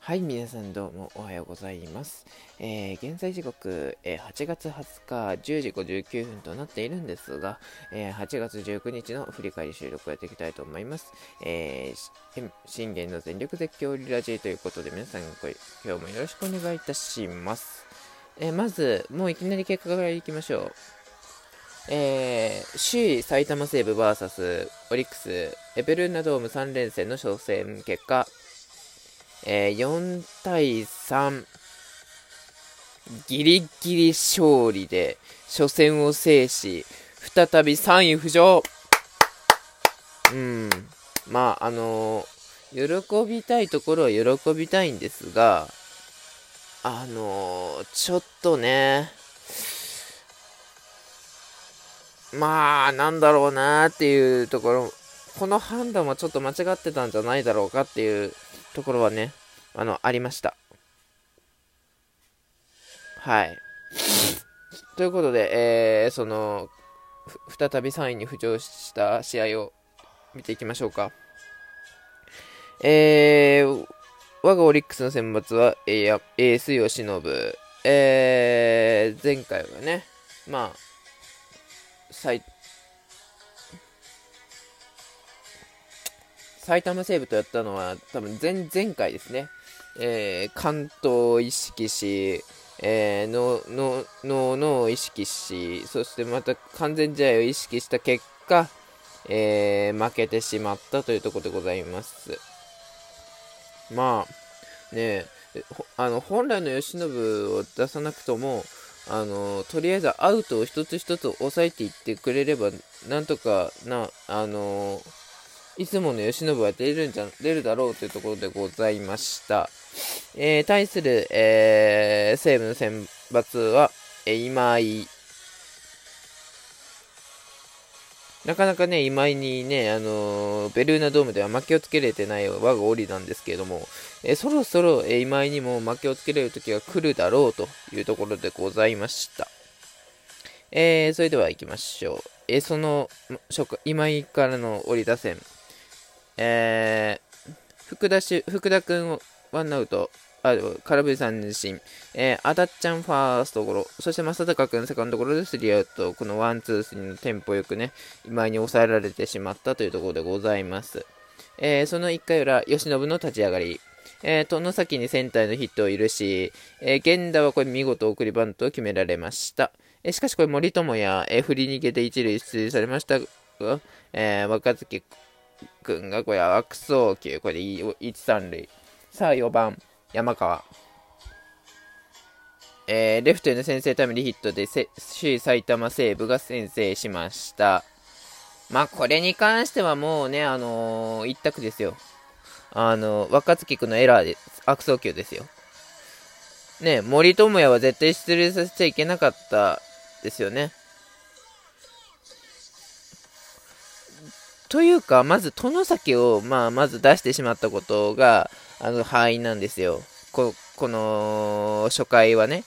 はい、皆さんどうもおはようございます。えー現在時刻、えー8月20日10時59分となっているんですが、えー8月19日の振り返り収録をやっていきたいと思います。えー信玄の全力絶叫リラジーということで皆さんこれ今日もよろしくお願いいたします。えまず、もういきなり結果からいきましょう。えー首位埼玉西武 VS オリックスエベルーナドーム3連戦の初戦結果、えー4対3ギリギリ勝利で初戦を制し再び3位浮上。うん。まああのー喜びたいところは喜びたいんですがあのーちょっとねまあ、なんだろうなっていうところ、この判断はちょっと間違ってたんじゃないだろうかっていうところはね、あの、ありました。はい。ということで、えー、その、再び3位に浮上した試合を見ていきましょうか。えー、我がオリックスの選抜は、えーエース吉信。えー、前回はね、まあ、埼埼玉西武とやったのは多分前々回ですね、えー関東を意識し、えー、ののののを意識しそしてまた完全試合を意識した結果、えー負けてしまったというところでございます。まあねえあの本来の由伸を出さなくともあのとりあえずアウトを一つ一つ抑えていってくれればなんとかなあのいつもの由伸は出るんじゃ出るだろうというところでございました、えー対する、えー西武の選抜は、えー今井なかなかね、今井にね、あのーベルーナドームでは負けをつけれてない我がオリなんですけれども、えーそろそろ、えー今井にも負けをつけれる時が来るだろうというところでございました。えーそれでは行きましょう。えーその今井からのオリ打線、えー福田し福田君をワンアウト、あ空振り三振、えー、あだっちゃんファーストゴロ、そして正尚君セカンドゴロでスリーアウト、このワン、ツー、スリーのテンポよくね、今井に抑えられてしまったというところでございます。えーその1回裏、吉信の立ち上がり、えー、外崎にセンターのヒットを許し、えー源田はこれ見事送りバントを決められました。えーしかしこれ森友哉、えー振り逃げで一塁出塁されましたが、えー若月君がこれ悪送球、これで1、3塁。さあ4番、山川。えーレフトへの先制タイムリーヒットで首位埼玉西武が先制しました。まあこれに関してはもうね、あのー一択ですよ。あの若月君のエラーで悪送球ですよ。ね、森友哉は絶対出塁させちゃいけなかったですよね。というか、まず殿崎を、まあ、まず出してしまったことが、あの、敗因なんですよ。ここの、初回はね。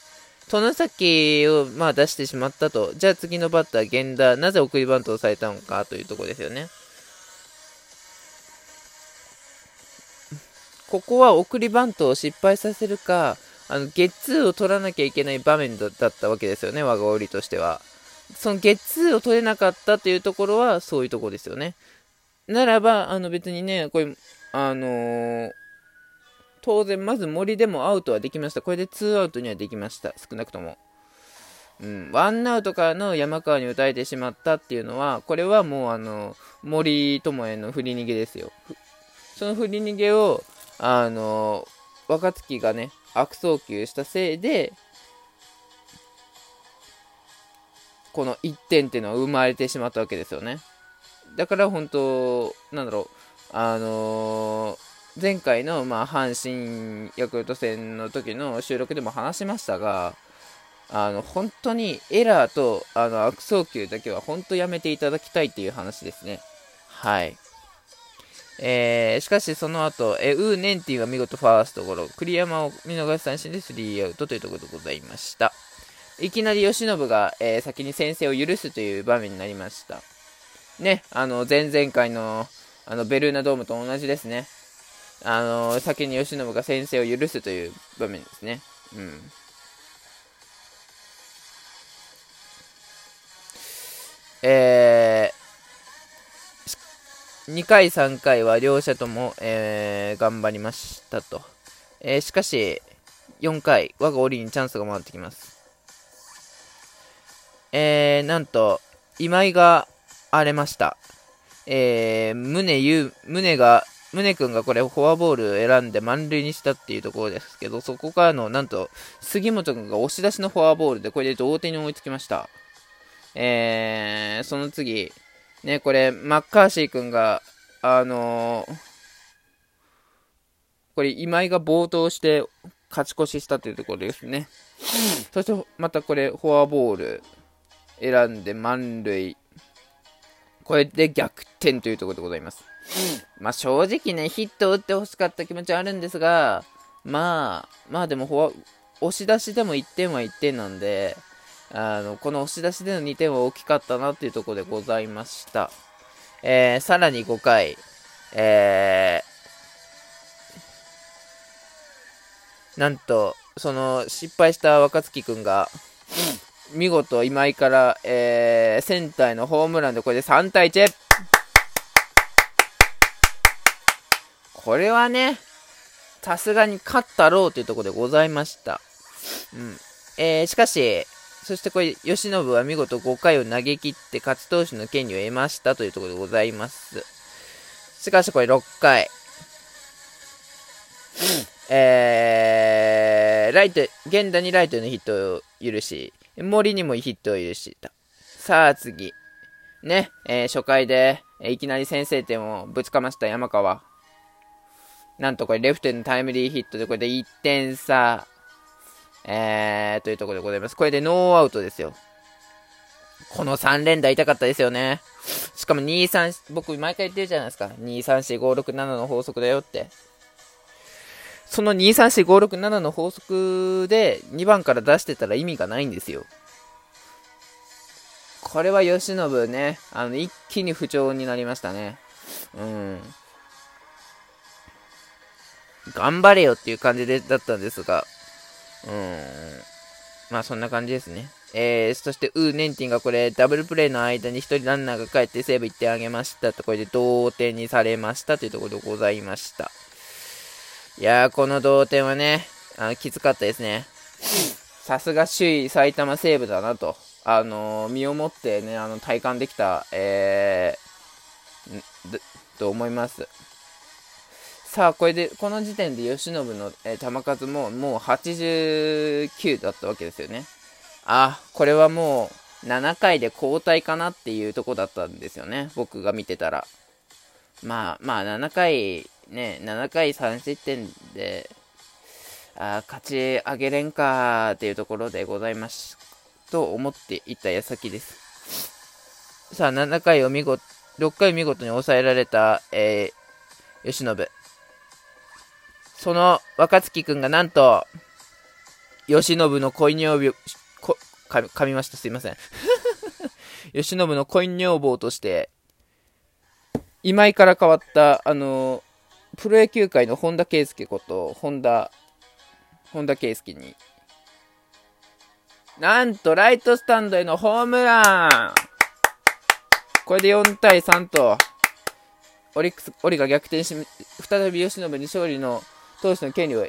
殿崎を、まあ、出してしまったと。じゃあ次のバッター、源田、なぜ送りバントをされたのかというところですよね。ここは送りバントを失敗させるか、あの、ゲッツーを取らなきゃいけない場面だったわけですよね、我が折としては。そのゲッツーを取れなかったというところは、そういうところですよね。ならば、あの別にね、これ、あのー当然、まず森でもアウトはできました。これでツーアウトにはできました。少なくとも。うん、ワンアウトからの山川に打たれてしまったっていうのは、これはもうあの、森友への振り逃げですよ。その振り逃げを、あの、若月がね、悪送球したせいで、この1点っていうのは生まれてしまったわけですよね。だから本当、なんだろう、あのー前回の、まあ、阪神ヤクルト戦の時の収録でも話しましたが、あの本当にエラーとあの悪送球だけは本当やめていただきたいっていう話ですね。はい。えーしかしその後、えーウーネンティが見事ファーストゴロ、栗山を見逃し三振でスリーアウトというところでございました。いきなり由伸が、えー先に先制を許すという場面になりました。ね、あの前々回のあのベルーナドームと同じですね。あの先に慶喜が先制を許すという場面ですね。うん。えー、2回、3回は両者とも、えー、頑張りましたと。えー、しかし、4回、我が檻にチャンスが回ってきます。えー、なんと、今井が荒れました。えー、宗優、宗が、宗君がこれフォアボール選んで満塁にしたっていうところですけど、そこからの、なんと、杉本君が押し出しのフォアボールで、これで同点に追いつきました。えー、その次、ね、これ、マッカーシー君が、あのー、これ、今井が暴投して勝ち越ししたというところですね。そして、またこれ、フォアボール選んで満塁。これで逆転というところでございます。まあ正直ね、ヒットを打ってほしかった気持ちはあるんですが、まあ、まあでも押し出しでも1点は1点なんで、あの、この押し出しでの2点は大きかったなっていうところでございました。えー、さらに5回、えー、なんと、その失敗した若月君が、見事今井から、えー、センターへのホームランでこれで3対1。これはね、さすがに勝ったろうというところでございました。うん。えー、しかし、そしてこれ、吉信は見事5回を投げ切って勝ち投手の権利を得ましたというところでございます。しかしこれ6回。えー、ライト、源田にライトのヒットを許し、森にもヒットを許していた。さあ次。ね、えー、初回で、えー、いきなり先制点をぶちかました山川。なんとこれレフトへのタイムリーヒットでこれで1点差。えー、というところでございます。これでノーアウトですよ。この3連打痛かったですよね。しかも2、3、僕毎回言ってるじゃないですか。2、3、4、5、6、7の法則だよって。その2、3、4、5、6、7の法則で2番から出してたら意味がないんですよ。これは慶喜ね、あの、一気に不調になりましたね。うん。頑張れよっていう感じでだったんですが、うん。まあそんな感じですね。えー、そして、ウー・ネンティンがこれ、ダブルプレイの間に1人ランナーが帰ってセーブ1点あげましたと、これで同点にされましたというところでございました。いやー、この同点はね、あきつかったですね。さすが首位埼玉西武だなと、あのー、身をもってね、あの体感できた、えー、と思います。さあ、これで、この時点で慶喜の、えー、球数ももう89だったわけですよね。あ、これはもう7回で交代かなっていうとこだったんですよね。僕が見てたら。まあ、まあ、7回ね、7回3失点で、あ勝ち上げれんかっていうところでございますと思っていた矢先です。さあ、7回を見事、6回見事に抑えられた、えー、吉信。その若月くんがなんと、吉信の恋女房、こ噛みました、すいません。吉信の恋女房として、今井から変わった、あのプロ野球界の本田圭佑こと本田本田圭佑になんとライトスタンドへのホームラン。これで4対3とオリックスオリが逆転し再び吉信に勝利の投手の権利を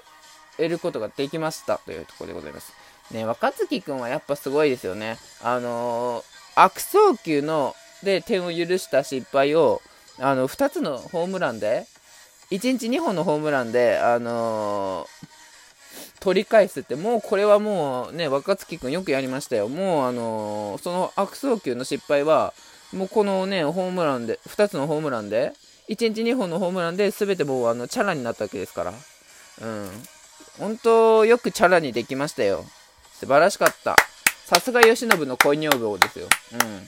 得ることができました。というところでございます。ね若月君はやっぱすごいですよね。あのー、悪送球ので点を許した失敗をあの2つのホームランで1日2本のホームランで、あのー、取り返すって、もうこれはもうね、若月君よくやりましたよ。もうあのー、その悪送球の失敗は、もうこのね、ホームランで、2つのホームランで、1日2本のホームランで全てもうあの、チャラになったわけですから。うん。本当、よくチャラにできましたよ。素晴らしかった。さすが慶喜の恋女房ですよ。うん。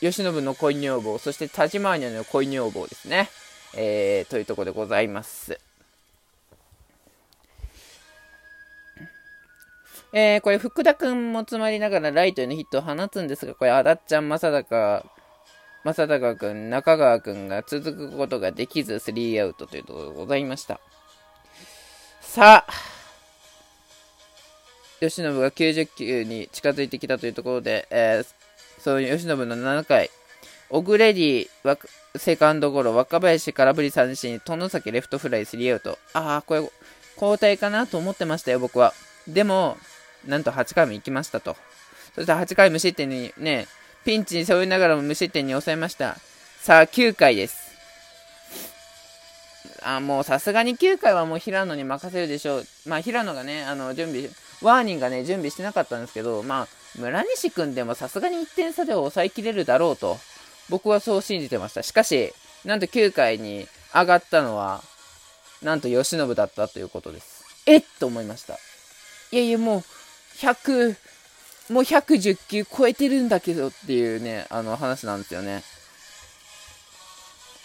慶喜の恋女房、そして田島アニャの恋女房ですね。えー、というところでございます。えー、これ、福田くんも詰まりながらライトへのヒットを放つんですが、これ、あだっちゃん正尚正隆君、中川君が続くことができず、スリーアウトというところでございました。さあ、吉信が90球に近づいてきたというところで、えー、そういう吉信の7回、オグレディ、セカンドゴロ、若林空振り三振、外崎レフトフライ、スリーアウト。ああ、これ、交代かなと思ってましたよ、僕は。でも、なんと8回も行きましたと。そして8回無失点にね、ピンチに背負いながらも無失点に抑えました。さあ、9回です。あ、もうさすがに9回はもう平野に任せるでしょう。まあ、平野がね、あの、準備、ワーニンがね、準備してなかったんですけど、まあ、村西君でもさすがに1点差で抑えきれるだろうと、僕はそう信じてました。しかし、なんと9回に上がったのは、なんと慶喜だったということです。えっと思いました。いやいや、もう、100、もう110球超えてるんだけどっていうね、あの話なんですよね。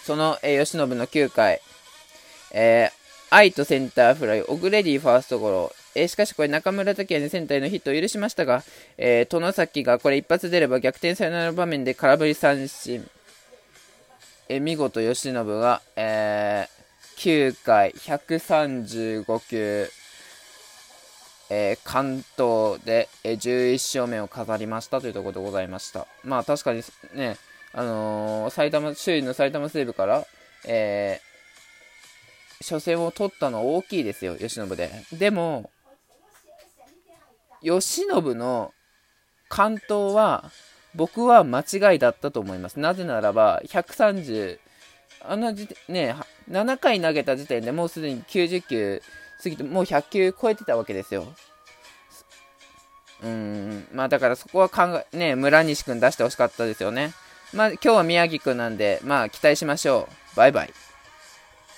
その、えー、由伸の9回、えー、愛斗センターフライ、オグレディファーストゴロ、えー、しかしこれ中村剛也にセンターへのヒットを許しましたが、えー、外崎がこれ一発出れば逆転サヨナラ場面で空振り三振。えー、見事由伸が、えー、9回135球、えー、完投で、えー、11勝目を飾りましたというところでございました。まあ確かにね、あのー、埼玉、首位の埼玉西部から、えー、初戦を取ったの大きいですよ、吉信で。でも、慶喜の関東は僕は間違いだったと思います。なぜならば、130、あの時ね、7回投げた時点でもうすでに90球過ぎて、もう100球超えてたわけですよ。うん、まあだからそこは考え、ね、村西君出してほしかったですよね。まあ今日は宮城君なんで、まあ期待しましょう。バイバイ。